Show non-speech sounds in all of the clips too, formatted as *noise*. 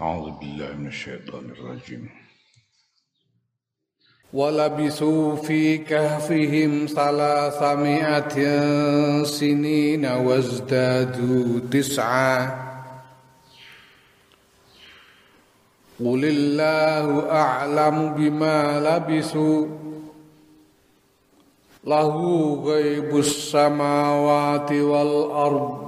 أعوذ بالله من الشيطان الرجيم. ولبثوا في كهفهم ثلاثمائة سنين وازدادوا تسعا. قل الله أعلم بما لبثوا. له غيب السماوات والأرض.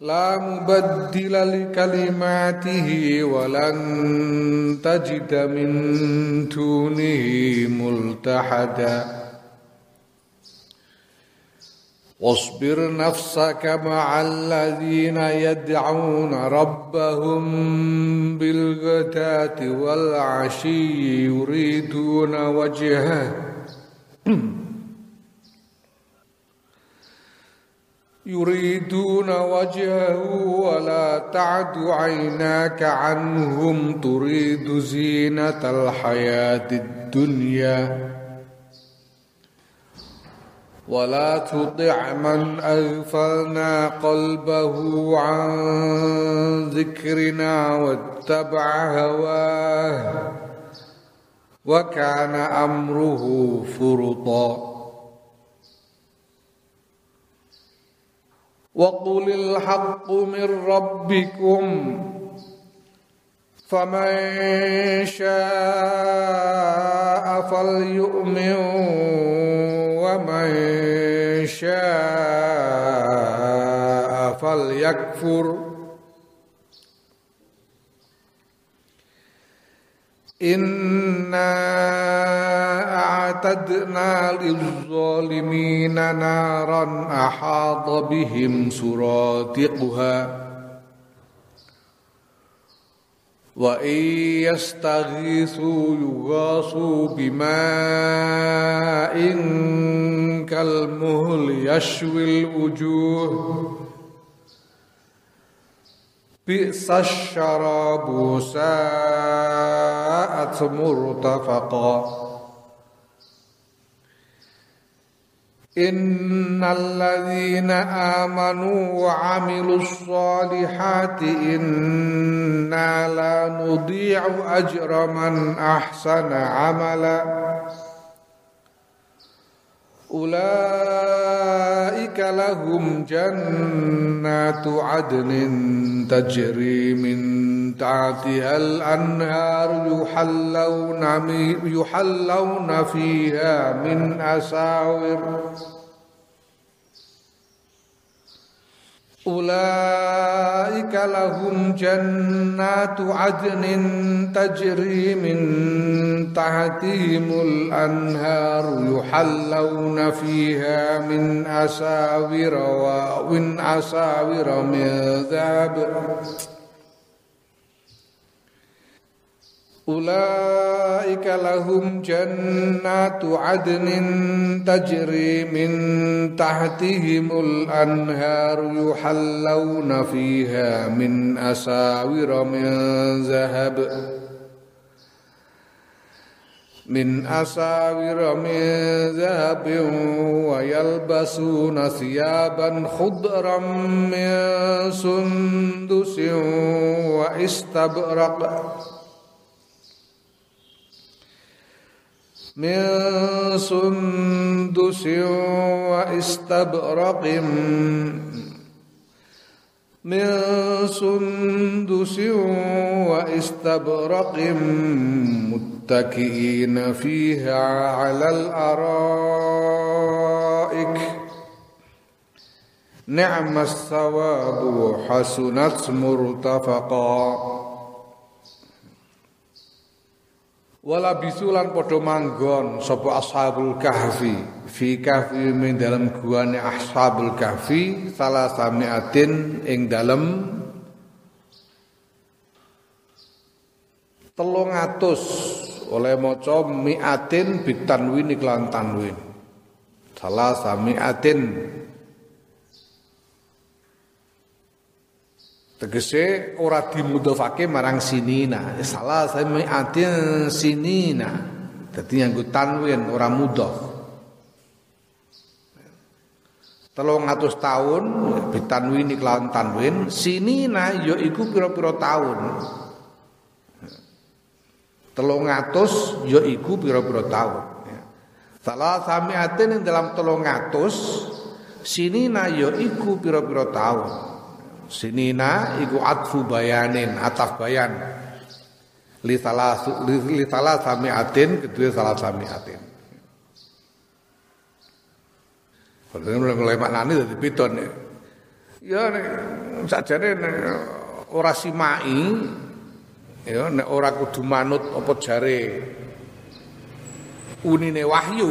لا مبدل لكلماته ولن تجد من دونه ملتحدا. واصبر نفسك مع الذين يدعون ربهم بالغداة والعشي يريدون وجهه. *clears throat* يريدون وجهه ولا تعد عيناك عنهم تريد زينة الحياة الدنيا. ولا تطع من أغفلنا قلبه عن ذكرنا واتبع هواه. وكان أمره فرطا. وقل الحق من ربكم فمن شاء فليؤمن ومن شاء فليكفر إنا أعتدنا للظالمين نارا أحاط بهم سرادقها. وإن يستغيثوا يغاثوا بماء كالمهل يشوي الوجوه. بئس الشراب ساءت مرتفقا. إن الذين آمنوا وعملوا الصالحات إنا لا نضيع أجر من أحسن عملا أولئك لهم جنات عدن تجري من تحتها الأنهار يحلون, يحلون فيها من أساور. أولئك لهم جنات عدن تجري من تحتهم الأنهار يحلون فيها من أساور ومن أساور من ذهب أولئك لهم جنات عدن تجري من تحتهم الأنهار يحلون فيها من أساور من ذهب من أساور من ذهب ويلبسون ثيابا خضرا من سندس وإستبرق. من سندس واستبرق من سندس واستبرق متكئين فيها على الأرائك. نعم الثواب حسنت مرتفقا. wala bisulan podo manggon sopo ashabul kahfi. Fi kahfi min dalam guane ashabul kahfi salah samiatin ing dalam telung atus oleh moco miatin bitanwin iklan tanwin. Salah samiatin. Tegese ora dimudhofake marang sinina. Salah sami'atin sinina. Dadi nganggo tanwin ora mudhof. Telung atus tahun bitanwin iklan tanwin sinina ya iku pira-pira tahun telung atus ya iku pira-pira tahun ya. salah samiatin yang dalam telung atus sinina ya iku pira-pira tahun sinina iku atfu bayanin ataf bayan li salah li salah samiatin kedua salah samiatin Padahal mulai mulai maknani dari piton ya. Ya nek sajane ora simai ya nek ora kudu manut apa jare unine wahyu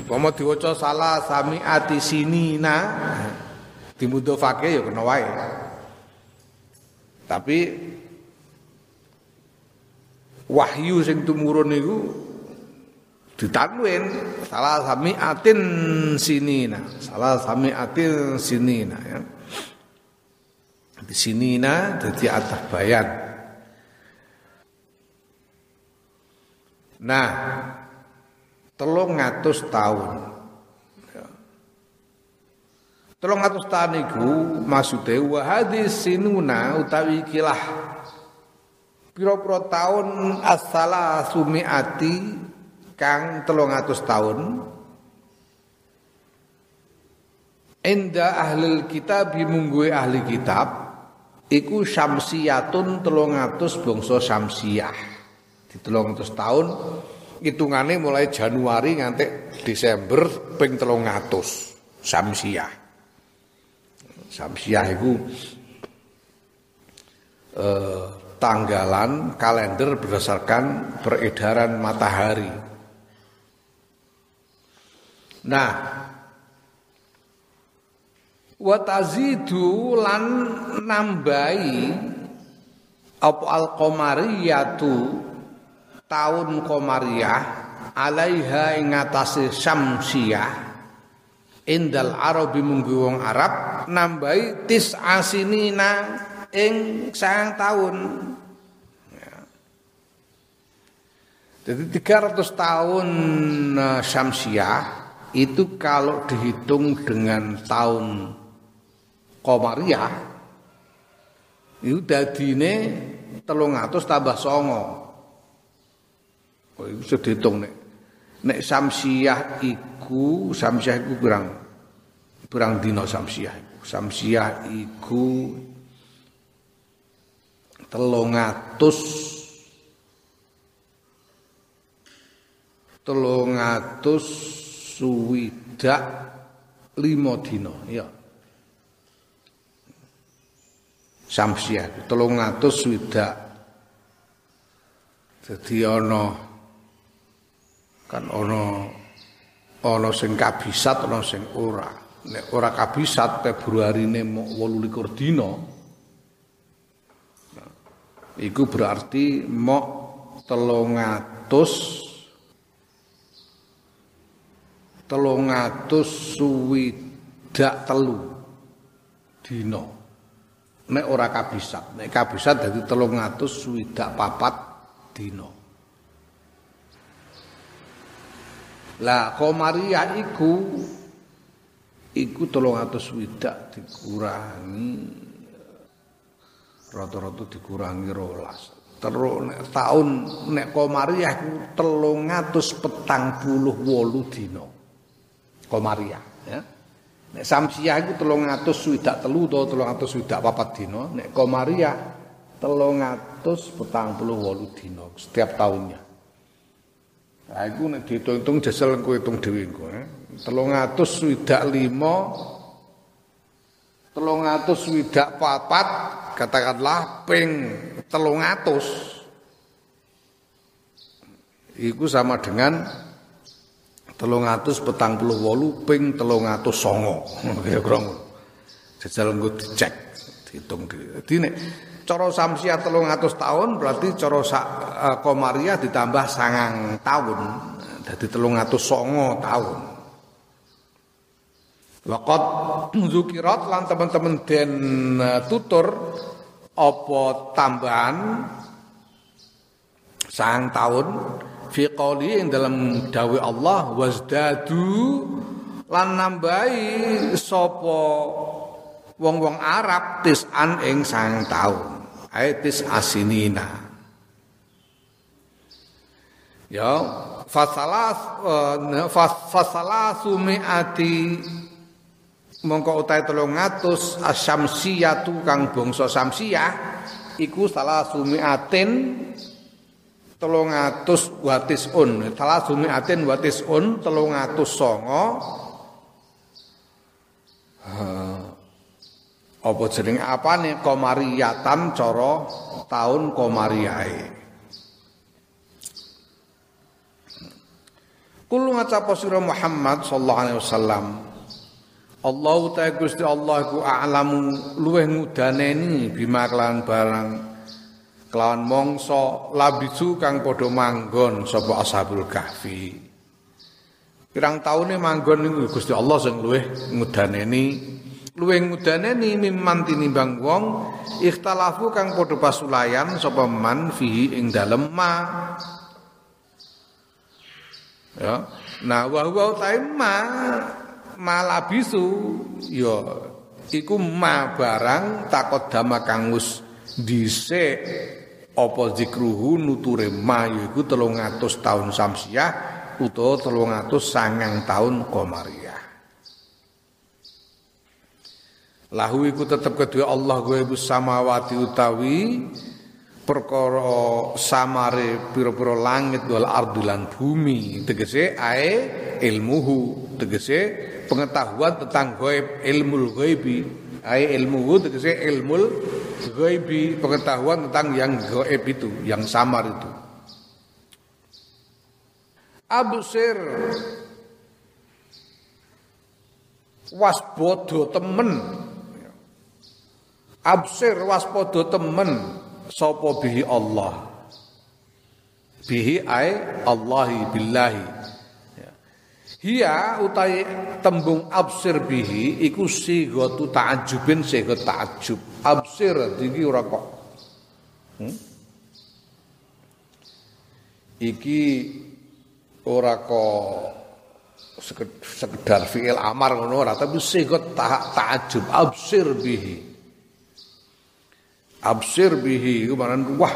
umpama diwaca salah sami ati sinina dimudhofake ya kena wae. Tapi wahyu sing tumurun niku ditanwin salah sami atin sinina salah sami atin sinina ya. Di sinina jadi atas bayan. Nah, telung ngatus tahun. Telung ngatus tahun iku maksude wa hadis sinuna utawi kilah pira-pira tahun asala sumiati kang telung ngatus tahun. Inda ahli kitab mungguwe ahli kitab iku syamsiyatun telung atus bangsa syamsiyah. Di telung atus tahun hitungannya mulai Januari nganti Desember ping telung atus Samsiah itu eh, tanggalan kalender berdasarkan peredaran matahari. Nah watazidu lan nambahi apa al-qamariyatu tahun komariah alaiha ing atase syamsiah indal arabi munggu wong arab nambahi tis asinina ing sayang tahun ya. jadi 300 tahun uh, syamsiah itu kalau dihitung dengan tahun komariah itu dadine telung atus tambah songo Oh, itu bisa dihitung nek. Nek samsiah iku, samsiah iku berang berang dino samsiah iku. Samsiah iku telung atus telung atus suwidak lima dino ya samsiah telung atus swidak jadi ana kan ono ono sing kabisat ora nek ora kabisat Februarine mok 28 dina iku berarti mok 300 300 suwidak telu dina. Nek ora kabisat nek kabisat dadi 300 suwidak papat dina. Lah komariah iku iku 300 swidak dikurangi rata-rata dikurangi rolas. Terus nek tahun nek komariah iku 348 dina. Komariah ya. Nek samsiah iku 300 swidak telu utawa 300 swidak papat dina, nek komariah 348 dina setiap tahunnya. Lah iku nek diitung-itung jajal kowe hitung dhewe engko eh. 325 300 papat katakanlah ping 300 iku sama dengan 348 ping 309 kira-kira ngono. Jajal engko dicek dihitung di nek cara samsiah 300 tahun berarti cara uh, komariah ditambah sangang tahun. Jadi 309 tahun Waqat zukirat lan teman-teman den uh, tutur apa tambahan sang tahun fi qali ing dalam dawe Allah wasdadu lan nambahi sapa wong-wong Arab tisan ing sang taun. Aitis asinina. Ya fasalas uh, fasalas sumiati mongko utahe 300 asyamsiyatu kang bangsa samsiyah iku salah sumiatin 300 watis un. Salah sumiatin watis un 300 songo. Apa jeneng apane? Komariatan cara tahun komariae Kulo ngacapa sira Muhammad sallallahu alaihi wasallam Allah ta Gusti Allah ku a'lamu luweh ngudaneni bima kelan barang kelawan mongso labisu kang padha manggon sapa ashabul kahfi. Pirang taune manggon niku Gusti Allah sing luweh ngudaneni. Luwih ngudaneni mimman tinimbang wong ikhtalafu kang padha pasulayan sapa man fihi ing dalem ma. Ya. Nah wa huwa ma malabisu ya iku ma barang takot dama kangus dhisik apa zikruhu nuture ma yaiku 300 tahun samsiah utawa 300 sangang tahun komari Lahu iku tetep kedua Allah gue samawati utawi perkara samare pira-pira langit wal ardi lan bumi. Tegese ae ilmuhu tegese pengetahuan tentang gaib ilmu ghaibi. Ae ilmuhu tegese ilmul ghaibi. Pengetahuan tentang yang gaib itu yang samar itu. Absir wasbodo temen. Absir waspada temen. Sapa bihi Allah. Bihi ai Allahi billahi. Hiya utai tembung absir bihi iku sigatu ta'ajjubin sigat ta'ajjub. Absir iki ora kok. Hmm? Iki ora kok sekedar fi'il amar ngono ora tapi sigat ta'ajjub absir bihi. Absir bihi iku wah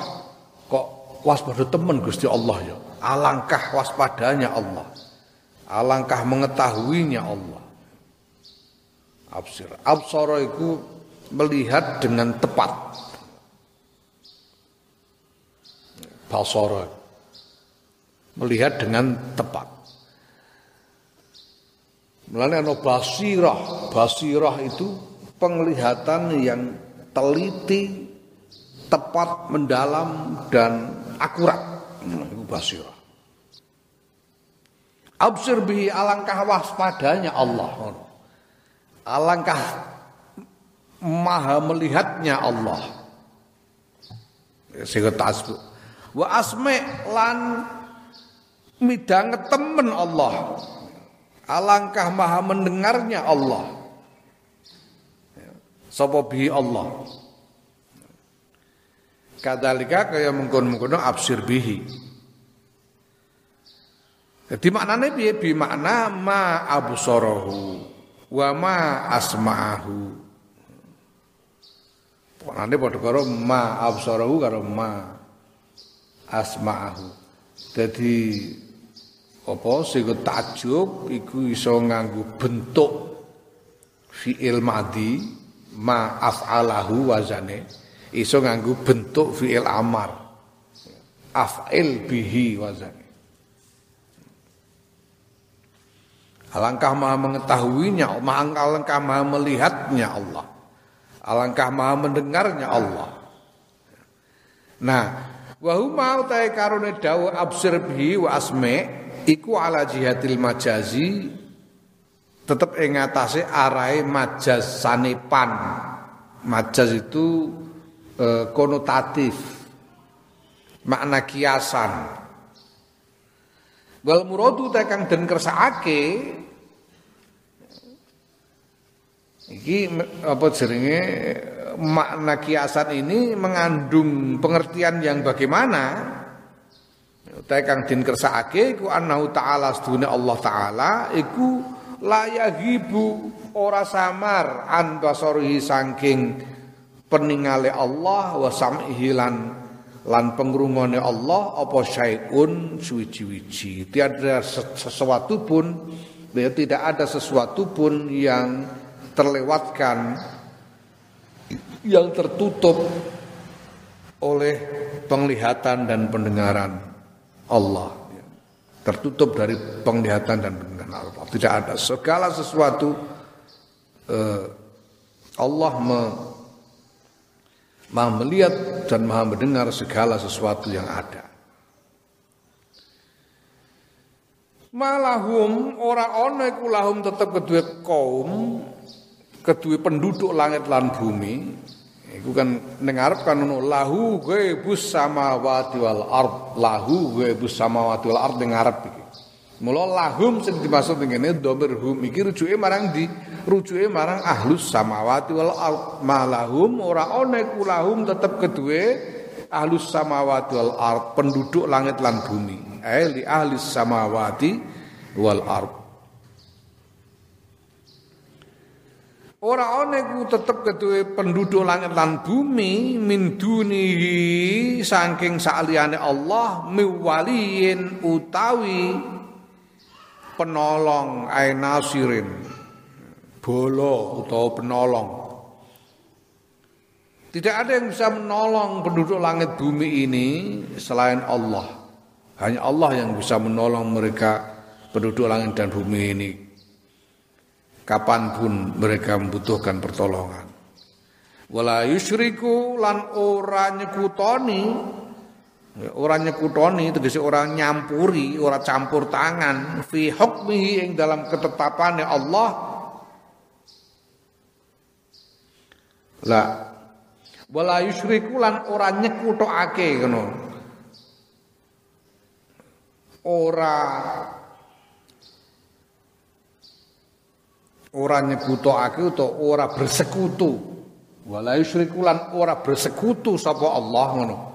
kok waspada temen Gusti Allah ya. Alangkah waspadanya Allah. Alangkah mengetahuinya Allah. Absir. Absara itu melihat dengan tepat. Basara. Melihat dengan tepat. Mulanya ana basirah. Basirah itu penglihatan yang teliti tepat, mendalam dan akurat. Basirah. Absir bihi alangkah waspadanya Allah. Alangkah maha melihatnya Allah. Wa asme lan midang temen Allah. Alangkah maha mendengarnya Allah. Sapa bihi Allah. Kadalika kaya mengkon-mengkono absir bihi. Jadi maknanya piye bi makna ma absarahu wa ma asma'ahu. Maknane padha karo ma absarahu karo ma asma'ahu. Jadi apa sing takjub iku iso nganggo bentuk fi'il madhi ma af'alahu wazane iso nganggo bentuk fi'il amar af'il bihi wazan Alangkah maha mengetahuinya, alangkah maha melihatnya Allah. Alangkah maha mendengarnya Allah. Nah, wa huma utai karone dawu absir bihi wa asme iku ala jihadil majazi tetep ing atase arahe majaz sanepan majaz itu e, konotatif makna kiasan wal muradu tekang den kersakake. Iki apa jenenge makna kiasan ini mengandung pengertian yang bagaimana? Utai kang din kersakake iku annahu ta'ala sedune Allah taala iku layahibu ora samar an basarihi saking peningale Allah wa sam'ihi lan pengrungone Allah apa syai'un? Suwiji-wiji tiada sesuatu pun ya, tidak ada sesuatu pun yang terlewatkan yang tertutup oleh penglihatan dan pendengaran Allah. Tertutup dari penglihatan dan pendengaran Allah. Tidak ada segala sesuatu eh, Allah me, maha melihat dan maha mendengar segala sesuatu yang ada malahum ora ana iku lahum tetep kedua kaum kedua penduduk langit lan bumi Iku kan ning arep kan ono lahu ghaibus samawati wal ard, lahu ghaibus samawati wal ard ning iki. Mula lahum sing dimaksud ngene dhamir hum iki rujuke marang di rujuke marang ahlus samawati wal ard. Malahum ora ana iku lahum tetep kedue ahlus samawati wal ard, penduduk langit lan bumi. Eh li ahli samawati wal ard. Ora ana iku tetep keduwe penduduk langit lan bumi min dunihi saking saliyane Allah miwaliin utawi penolong ae nasirin bolo utawa penolong Tidak ada yang bisa menolong penduduk langit bumi ini selain Allah. Hanya Allah yang bisa menolong mereka penduduk langit dan bumi ini kapan pun mereka membutuhkan pertolongan. Wala yusyriku lan ora nyekutoni ora nyekutoni tegese ora nyampuri, ora campur tangan. Fi hukmihi ing dalam ketetapannya Allah. Lah wala yusyriku lan ora nyekutokake ngono. Ora. Ora nyekutokake utawa ora bersekutu. Wala yusyriku lan ora bersekutu sapa Allah ngono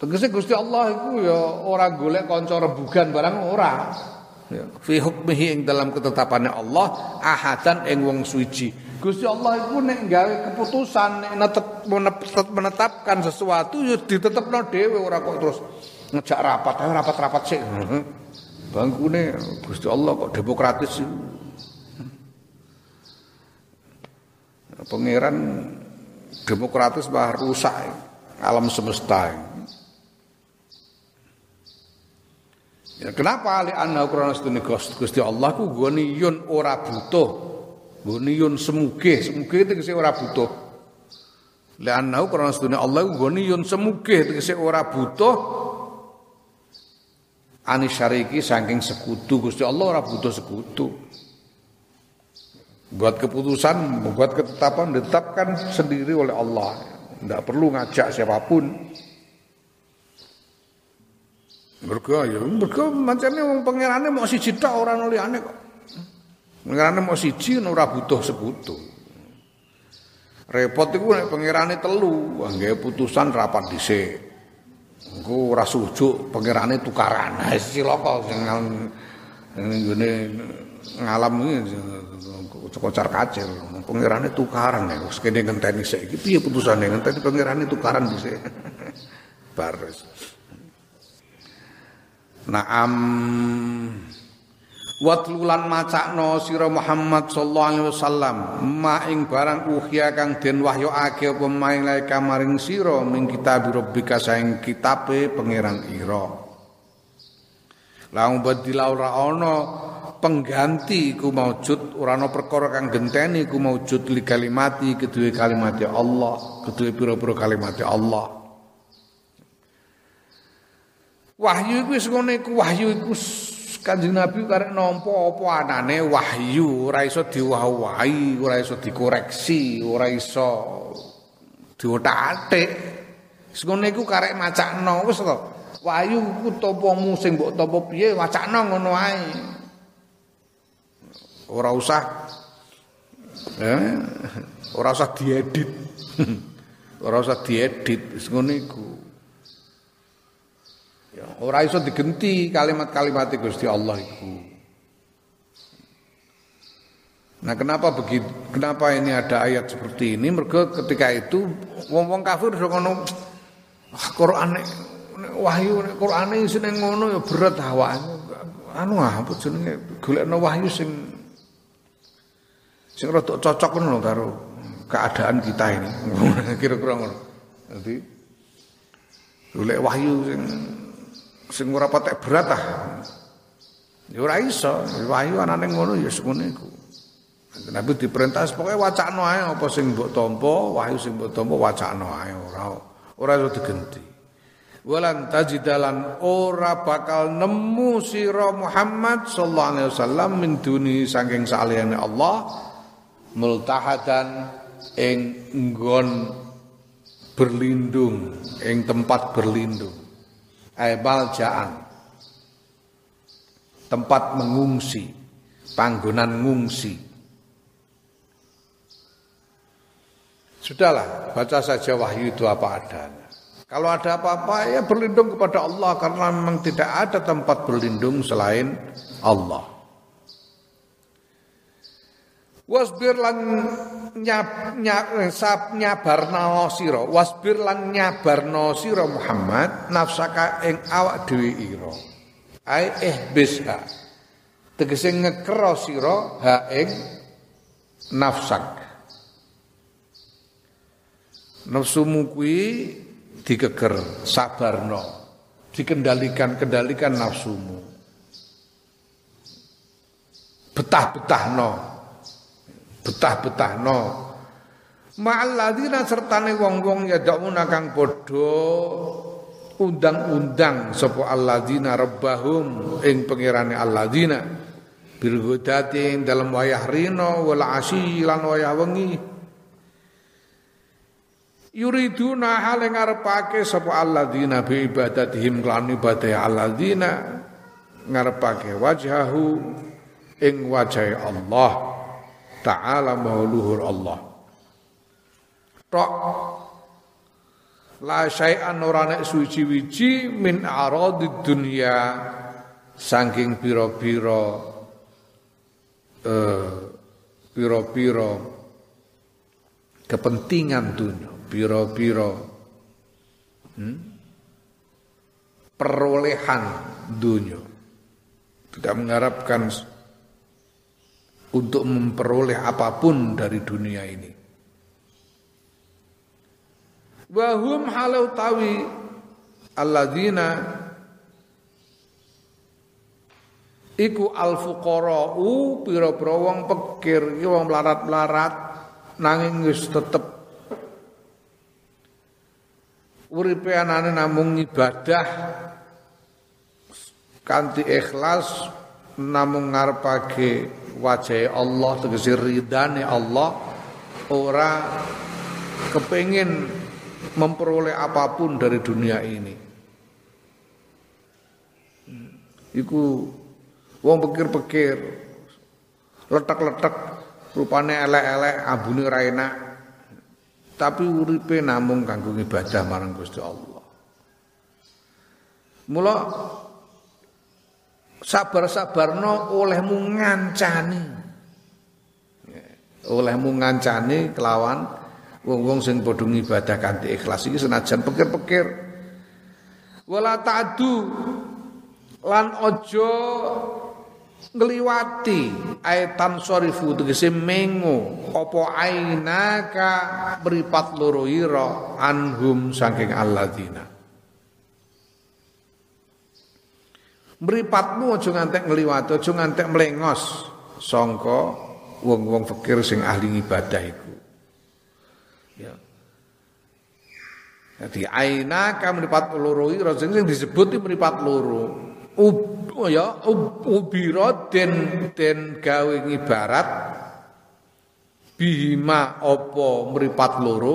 Tegese Gusti Allah iku ya ora golek kanca rebugan barang ora. Ya. Fi hukmihi ing dalam ketetapannya Allah ahadan ing wong suci. Gusti Allah iku nek gawe keputusan nek menetapkan sesuatu ya ditetepno dhewe ora kok terus ngejak rapat. Ayo rapat-rapat sik. Bangkune Gusti Allah kok demokratis pangeran demokratis bah rusak alam semesta Ya, kenapa ali anna krana sedene Gusti Allah ku yun ora butuh. yun semugih, semugih tegese ora butuh. Li anna krana sedene Allah ku yun semugih tegese ora butuh anis syariki saking sekutu Gusti Allah ora butuh sekutu. Buat keputusan, membuat ketetapan ditetapkan sendiri oleh Allah. Tidak perlu ngajak siapa pun. Mereka ya, mereka macamnya wong pangerane mau siji tok ora kok. Pangerane mau siji ora butuh sekutu. Repot iku nek pangerane telu, angge putusan rapat dhisik. Engko ora sujuk pangerane tukaran. *laughs* Ha cilaka sing ngene ngalam iki kocar kacir pangerane tukaran ya wis kene ngenteni saiki piye putusane ngenteni pangerane tukaran dhisik *laughs* baris Naam. Watlulan macakno sira Muhammad sallallahu alaihi wasallam. Ma ing barang uhya kang den wahyuake apa maing lae kamaring sira ming kitab rabbika saing kitabe pangeran ira. Laung badilau ora ana pengganti ku maujud ora ana perkara kang genteni ku maujud li kalimati kedue kalimat Allah kedue pira-pira kalimat Allah wahyu iku wis ngene wahyu iku Kanjeng Nabi karek nampa apa anane wahyu, ora iso diwahi, ora iso dikoreksi, ora iso diotak-atik. Wis ngono iku karek macakno wis to. Wahyu ku tapamu sing mbok tapa piye wacakno ngono ae. Ora usah eh, ora usah diedit. *laughs* ora usah diedit, wis ngono iku. Ora iso digenti kalimat-kalimat Gusti Allah itu. Nah, kenapa begitu? Kenapa ini ada ayat seperti ini? Mergo ketika itu wong-wong kafir sudah ngono, wah Quran wahyu Quran sing ngono ya berat hawane. Anu apa jenenge golekno wahyu sing sing rada cocok ngono karo keadaan kita ini. *laughs* Kira-kira ngono. Jadi golek wahyu sing sing ora patek berat ah. Ya ora iso, wahyu anane ngono ya semono iku. Nabi diperintah pokoke wacana ae apa sing mbok tampa, wahyu sing mbok tampa wacana ae ora ora iso digenti. Walan tajidalan ora bakal nemu sira Muhammad sallallahu alaihi wasallam min duni saking saliyane Allah multahadan ing nggon berlindung ing tempat berlindung ay baljaan. Tempat mengungsi panggonan ngungsi. Sudahlah baca saja wahyu itu apa adanya. Kalau ada apa-apa ya berlindung kepada Allah karena memang tidak ada tempat berlindung selain Allah wasbir lan nyab, nyab, sab nyabarna sira. Wasbir lan nyabarna sira Muhammad nafsaka ing awak dhewe ira. Ai ihbisha tegese ngekero sira ha ing nafsak. Nafsumu kuwi dikeker sabarno dikendalikan kendalikan nafsumu. Betah-betahno betah-betahno. Ma'alladzina sertane wong-wong ya dakuna kang padha undang-undang sapa alladzina rabbahum ing pangerane alladzina. Bil ghadati dalam wayah rino wal asyi lan wayah wengi. Yuriduna hal ngarepake sapa alladzina bi ibadatihim lan ibadah alladzina. Ngarepake wajhahu ing wajahe Allah Ta'ala mauluhur Allah. Tok la syai'an ora nek suci-wici min aradid dunya saking pira-pira eh pira-pira kepentingan dunia, pira-pira hmm? perolehan dunia. Tidak mengharapkan untuk memperoleh apa pun dari dunia ini. Wahum halau tawi alladzina iku al fuqara'u pira-pira wong pekir wong melarat-melarat nanging wis tetep uripe anane namung ibadah kanthi ikhlas namung ngarepake wajah Allah tegese ridane Allah ora kepengin memperoleh apa pun dari dunia ini. Iku wong pikir-pikir letak-letak rupane elek-elek ambune ra enak. Tapi uripe namung kanggo ibadah marang Gusti Allah. Mula sabar-sabarno olehmu ngancani. Olehmu ngancani kelawan wong-wong sing padha ibadah kanthi ikhlas iki senajan pikir-pikir. Wala ta'du lan ojo ngliwati aitan sorifu tegese mengo apa ainaka mripat loro ira anhum saking alladzina Mripatmu aja ngantek ngliwati, aja ngantek mlengos sangka wong-wong fakir sing ahli ibadah iku. Ya. Jadi aina ka mripat loro iki sing disebut iki mripat loro. ub, oh ya ub, ubira den den gawe ngibarat bima apa mripat loro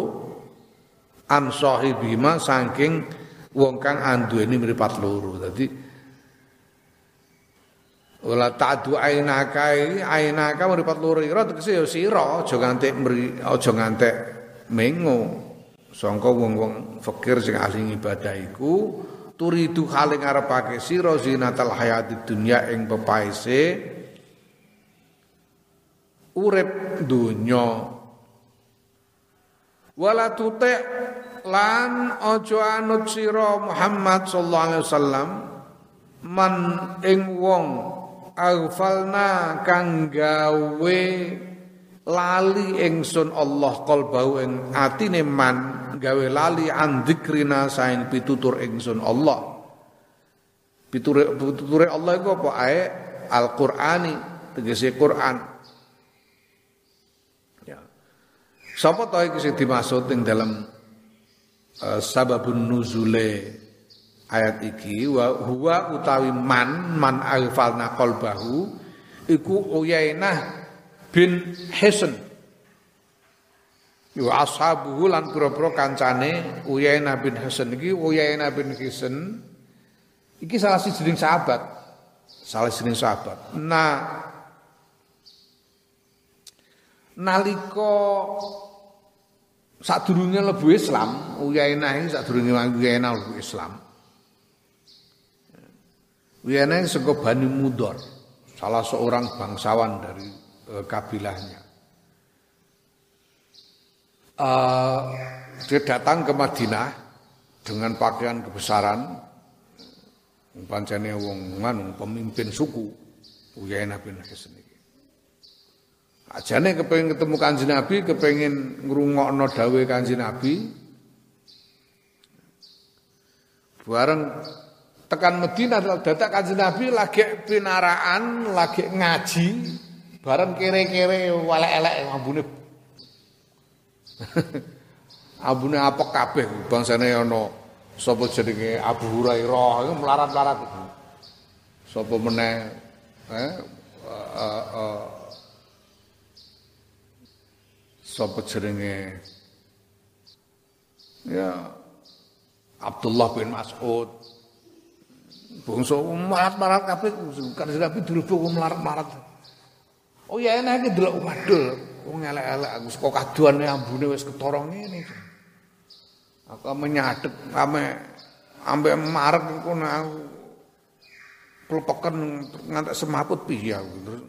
an sahibima saking wong kang anduweni mripat loro dadi Wala ta'du ainaka ainaka mripat loro ira tegese ya sira aja ngantek aja ngantek mengo. Sangka wong-wong fakir sing ahli ibadah iku turidu hale ngarepake sira zinatal hayati dunya ing pepaese urip dunya wala tutik lan aja anut sira Muhammad sallallahu alaihi wasallam man ing wong aghfalna kang gawe lali ingsun Allah qalbau ing atine man gawe lali an dzikrina saing pitutur ingsun Allah. Pituture pituture Allah iku apa? Ae Al-Qur'ani tegese Quran. Ya. Sapa to iki sing dimaksud ing dalam uh, sababun nuzule ayat iki wa huwa utawi man man alfalna qalbahu iku Uyainah bin Hisan Yo ashabuhu lan pira-pira kancane Uyainah bin Hisan iki Uyainah bin Hisan iki salah siji sahabat. Salah siji sahabat. Nah nalika sadurunge lebu Islam Uyainah iki sadurunge Uyainah lebu Islam Wiyana saka Bani Mudor, salah seorang bangsawan dari e, kabilahnya. Uh, dia datang ke Madinah dengan pakaian kebesaran, pancene wong nganu pemimpin suku Uyainah bin Hisan iki. Ajane kepengin ketemu Kanjeng Nabi, kepengin ngrungokno dawuh Kanjeng Nabi. Bareng tekan Medina dadak Kanjeng Nabi lagi pinaraan, lagi ngaji, bareng kere-kere walek-elek ambune. *laughs* ambune apa kabeh bangsane ana sapa jenenge Abu Hurairah iku melarat-larat. Sapa meneh eh uh, uh, sapa jenenge ya Abdullah bin Mas'ud Bangsa marat-marat kabeh kan Nabi dirubuk melarat-marat. Oh ya enak iki delok wadul. Wong elek-elek aku saka kaduane ambune wis ketara ngene. Aku menyadek ame ambek marek iku aku pelpeken ngantek semaput piye aku terus.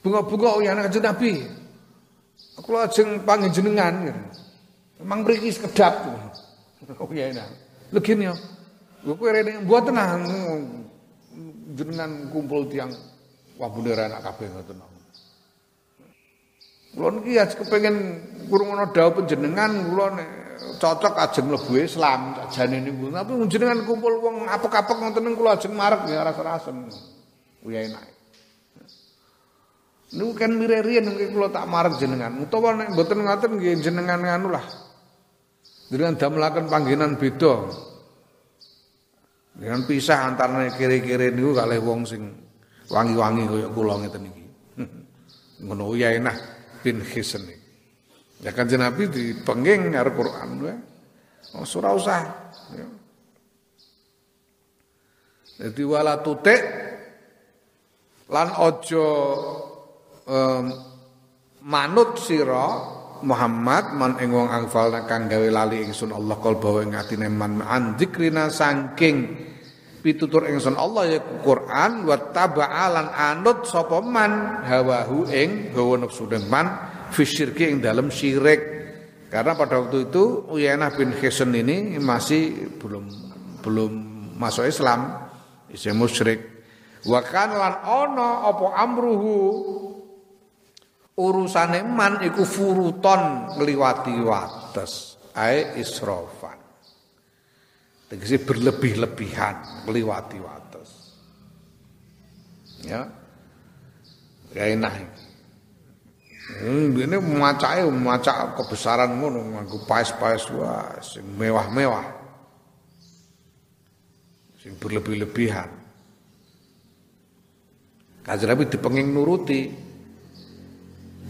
Bunga-bunga oh ya enak kanjeng Nabi. Aku lajeng panjenengan. Memang mriki sekedap. Oh ya enak. Lho gini ya. Kowe rene mbuat tenang jenengan kumpul tiang wah bener anak kabeh ngoten. Kula niki aja kepengin krungono dawuh panjenengan kula cocok ajeng mlebu Islam sajane niku. Tapi jenengan kumpul wong apek-apek ngoten kula ajeng marek ya rasa-rasen. Kuwi enak. Niku kan mirerian niki kula tak marek jenengan. Utawa nek mboten ngoten nggih jenengan nganu lah. Jenengan damelaken panggenan beda. Dengan pisah antara kiri-kiri niku kalih wong sing wangi-wangi kaya kula ngeten iki. *laughs* Ngono ya enak bin Hisan iki. Ya kan Nabi dipenging karo Quran ya. Oh, surah usah. Ya. Jadi wala tutik lan ojo um, manut sira Muhammad man ing wong angfal kang gawe lali ingsun Allah kalbawa ing atine man an dzikrina saking pitutur ingsun Allah ya Quran wa taba'alan anut sapa man? Hawahu ing hawa nafsu man fi ing dalam syirik. Karena pada waktu itu Uyainah bin Hisan ini masih belum belum masuk Islam isih musyrik. Wa kan lan ana apa amruhu? Urusane man iku furuton ngliwati wates ae israfan Tegese berlebih-lebihan, meliwati wates. Ya. Ya enak. Hmm, ini macake macak kebesaran ngono nganggo paes-paes wah mewah-mewah. Sing berlebih-lebihan. Kanjeng Nabi dipenging nuruti.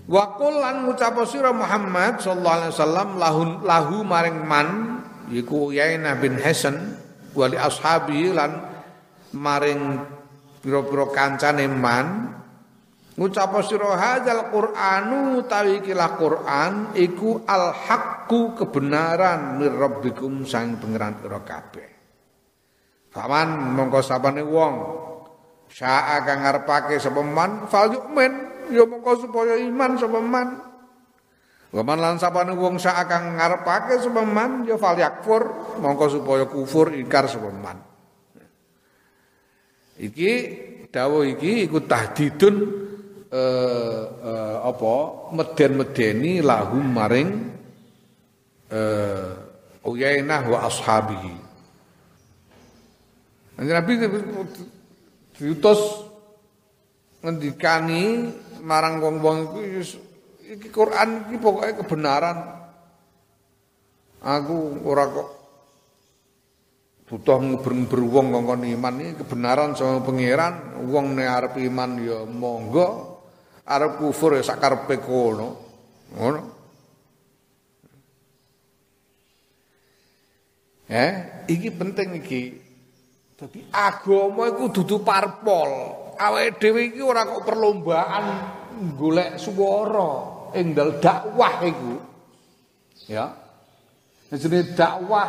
Wa qul lan ngucap Muhammad sallallahu alaihi wasallam lahu lahu maring man yiku Yainah bin Hasan wali ashabi lan maring pira-pira kancane man ngucap sira hadzal qur'anu utawi kilah Qur'an iku al haqqu kebenaran mir rabbikum sang pangeran ira kabeh Faman mongko sabane wong Sya'a kang ngarepake sapa man fal yu'min ya mongko supaya iman sapa man. Wa man lan sapane wong sya'a kang ngarepake sapa man ya fal yakfur mongko supaya kufur ingkar sapa man. Iki dawuh iki iku tahdidun eh, eh, apa meden-medeni lahum maring eh, Uyainah wa ashabihi. Nabi diutus ngendikani marang wong-wong iku iki Quran iki pokoke kebenaran. Aku ora kok butuh nguber-nguber wong iman iki kebenaran sama pangeran, wong nek arep iman ya monggo, arep kufur ya sak karepe kono. Ngono. Eh, iki penting iki. Dadi agama iku dudu parpol. Awake dhewe iki ora kok perlombaan golek swara ing dal dakwah iku. Ya. Jenenge dakwah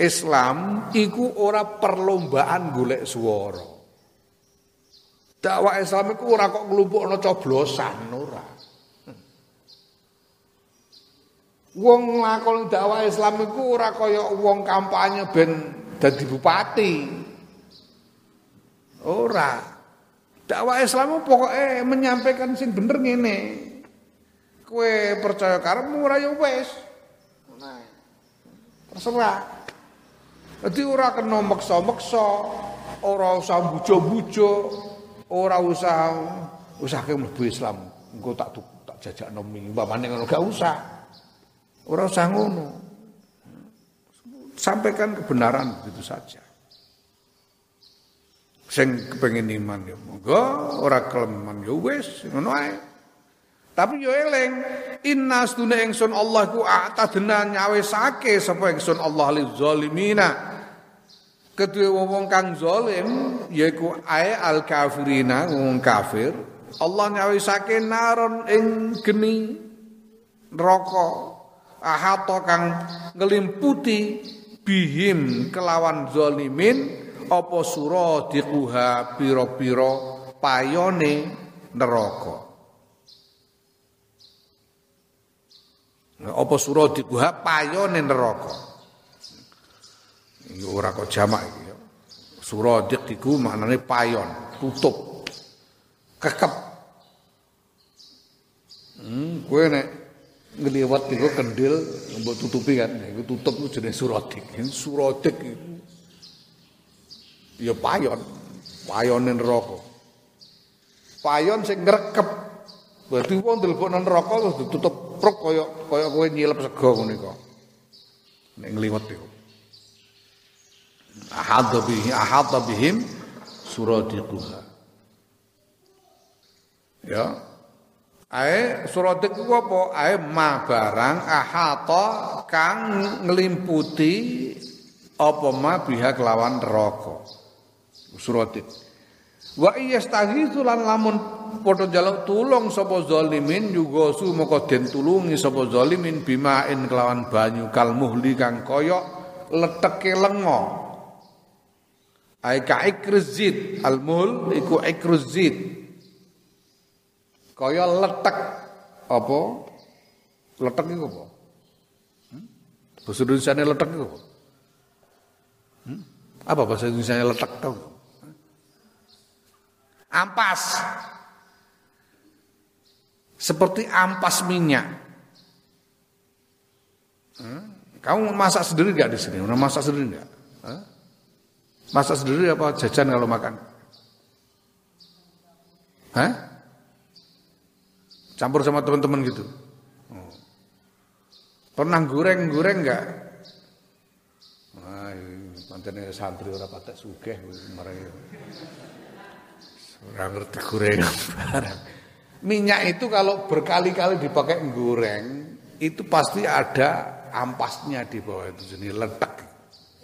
Islam iku ora perlombaan golek swara. Dakwah Islam iku ora kok nglumpukno coblosan ora. Wong nglakoni dakwah Islam iku ora kaya wong kampanye ben dadi bupati. Ora. Dakwah Islam pokoknya menyampaikan sing bener ngene. Kue percaya karepmu ora ya wis. Nah. Terserah. Jadi ora kena meksa-meksa, ora usah bujo-bujo, ora usah usah ke mlebu Islam. Engko tak tak jajakno umpamane ngono gak usah. Ora usah ngono sampaikan kebenaran begitu saja. Sing kepengin iman ya monggo, ora kelem iman ya wis ngono ae. Tapi yo eling, inna stune ingsun Allah ku atadna nyawesake sapa ingsun Allah lil zalimina. Kedua wong kang zalim yaiku ae al kafirina wong kafir. Allah nyawesake naron ing geni neraka ahata kang ngelimputi bihim kelawan zalimin apa sura dikuha pira-pira payone neraka apa sura dikuha payone neraka. Iki ora kok jamak iki ya. Suradik iku maknane payon tutup. Kekep. Hmm kowe nek ngliwat iku kendil mbok tutupi kan. Iku tutup iku jenenge suradik suradik iku ya payon. Payone neraka. Payon sing ngrekep. Berarti wong ndelebokno neraka terus ditutup prok kaya kaya kowe nyilep sego ngono iku nek ngliwat iku ahadha bihi ahadha bihim suradiquha ya Ae suradik ku apa? Ae ma barang ahata kang nglimputi apa ma biha kelawan neraka. Suradik. Wa iyastaghitsu lan lamun padha njaluk tulung sapa zalimin juga su moko den tulungi sapa zalimin bimain kelawan banyu kal muhli kang kaya leteke lenga. Ae ka ikruzit al muhl iku ikruzit kaya letek apa? Letek itu apa? Hmm? Bahasa Indonesia letek itu apa? Hmm? Apa bahasa Indonesia letek tahu? Ampas. Seperti ampas minyak. Kamu masak sendiri nggak di sini? Udah masak sendiri nggak? Masak sendiri apa jajan kalau makan? Hah? Campur sama teman-teman gitu. Oh. Pernah goreng-goreng enggak? Wah, pancene santri ora patek sugih marang Orang ngerti gorengan barang. Minyak itu kalau berkali-kali dipakai goreng, itu pasti ada ampasnya di bawah itu jenis letak.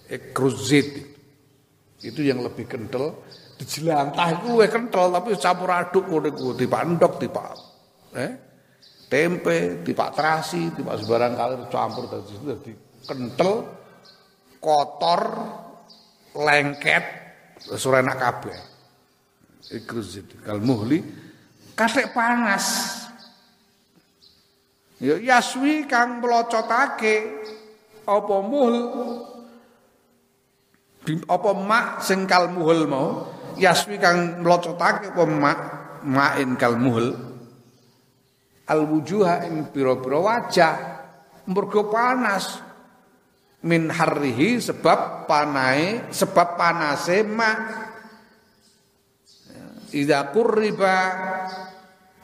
Ekruzit. Itu yang lebih kental. Dijelantah itu lebih kental tapi campur aduk kode kode tipak endok tipak eh, tempe, tipak terasi, tipak sebarang kali campur situ jadi kental, kotor, lengket, surena kabeh. Ikruzit kal muhli kasek panas. Ya yaswi kang melocotake apa muhl apa mak sing kal muhul mau? Yaswi kang melocotake apa mak? Main kal muhul. Al wujuha ing pira-pira wajah. Mergo panas. Min harrihi sebab panai sebab panase mak Ida kurriba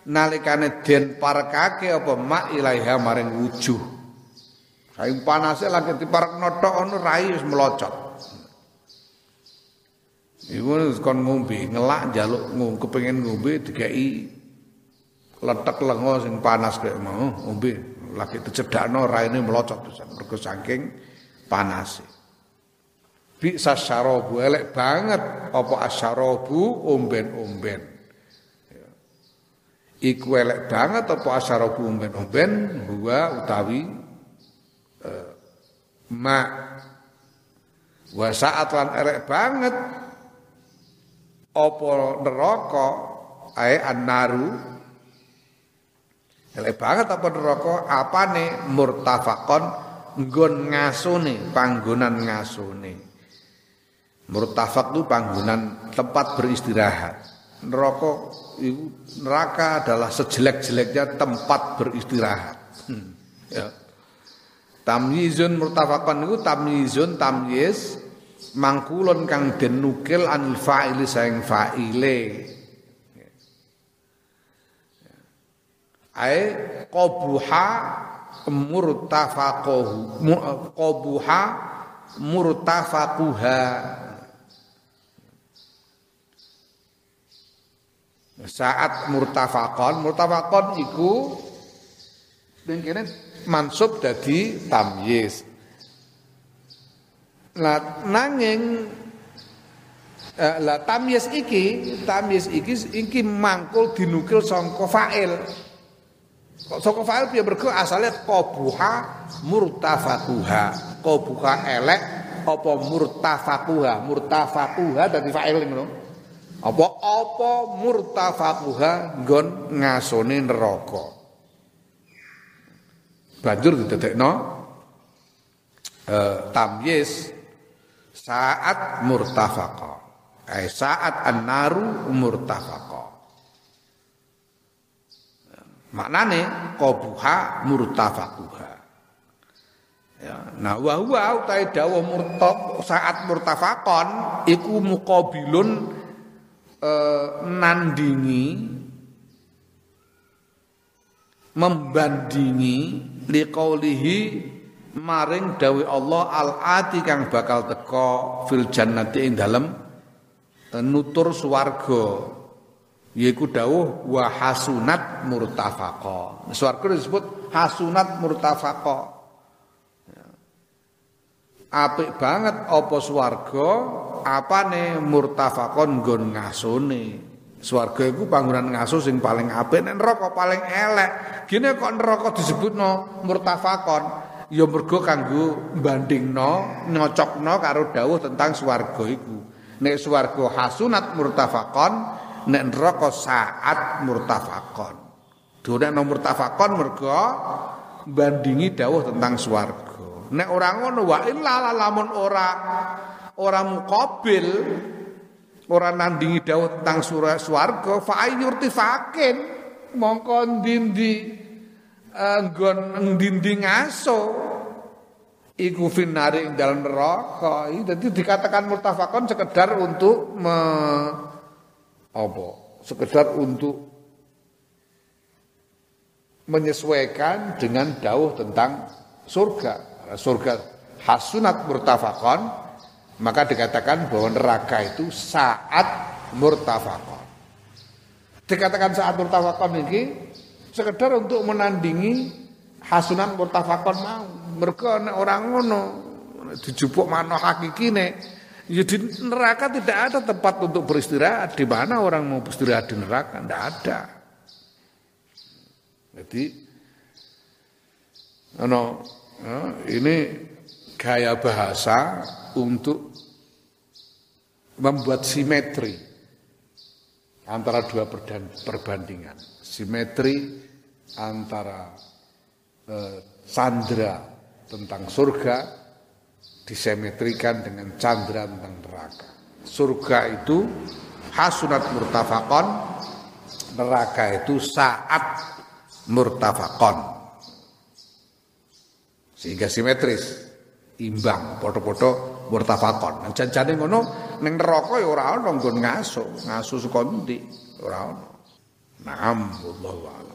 nalikane den parekake apa mak ilaiha maring wujuh. Saing panase lagi diparekno tok ono rai wis melocot. Iku kon ngombe, ngelak njaluk ngombe kepengin ngombe dikai letek lengo sing panas kayak mau ngombe. Lagi dicedakno raine melocot pisan mergo saking panase. Bi sasyarabu elek banget. Apa asyarabu omben-omben. Iku elek banget apa asyarabu omben-omben? Huwa utawi uh, ma. Wa saat lan elek banget. Apa neraka? Ae annaru. Elek banget apa neraka? Apane? Murtafaqon. Nggon ngasone panggonan ngasone Murtafak itu panggonan tempat beristirahat. Neraka itu neraka adalah sejelek-jeleknya tempat beristirahat. Hmm, ya. Tamyizun murtafakon itu tamyizun tamyiz mangkulon kang den nukil anil fa'ili saing fa'ile. Ai qabuha murtafaqahu qabuha murtafaquha saat murtafakon murtafakon iku kene mansub dadi tamyiz. Lah nanging eh, lah tamyiz iki tamyiz iki iki mangkul dinukil sangka fa'il. Kok sangka fa'il piye? Mergo asale qabuha murtafakuha qabuha elek apa murtafakuha murtafakuha dadi fa'il ngono apa-apa murtafaquha nggon ngasone neraka. Banjur didadekno eh tamyiz saat murtafaqa. Eh saat an-naru murtafaqa. Maknane qabuha murtafaquha. Ya, nah wa huwa utahe dawuh murtaf saat murtafaqon iku muqabilun eh, nandingi membandingi liqaulihi maring dawi Allah al-ati kang bakal teko fil jannati ing dalem eh, nutur swarga yaiku dawuh wa hasunat murtafaqa swarga disebut hasunat murtafaqa. Apik banget apa swarga apane murtafakon nggon ngasone. Swarga iku panggonan ngaso sing paling apik nek neraka paling elek. Gene kok neraka disebutno murtafakon ya mergo kanggo bandingno, nyocokno karo dawuh tentang swarga iku. Nek swarga hasunat murtafakon, nek neraka saat murtafakon. Dene murtafakon mergo bandingi dawuh tentang swarga. Nek ora ngono wa illa lamun ora orang mukabil orang nandingi dawuh tentang surah swarga fa fakin mongko ndindi nggon ndindi ngaso iku finari ing dalam neraka. Jadi dikatakan murtafakon sekedar untuk me, apa? Sekedar untuk menyesuaikan dengan dawuh tentang surga surga hasunat murtafakon maka dikatakan bahwa neraka itu saat murtafakon. Dikatakan saat murtafakon ini sekedar untuk menandingi hasunan murtafakon mau. Mereka orang ngono dijupuk mana hakikine Ya di neraka tidak ada tempat untuk beristirahat. Di mana orang mau beristirahat di neraka? Tidak ada. Jadi, ya, ini gaya bahasa untuk membuat simetri antara dua perbandingan. Simetri antara eh, sandra tentang surga disemetrikan dengan candra tentang neraka. Surga itu hasunat murtafakon, neraka itu saat murtafakon. Sehingga simetris, imbang, foto-foto murtafakon. Nang janjane ngono ning neraka ya ora ana nggon ngaso, ngaso saka ndi? Ora ana. Naam wallahu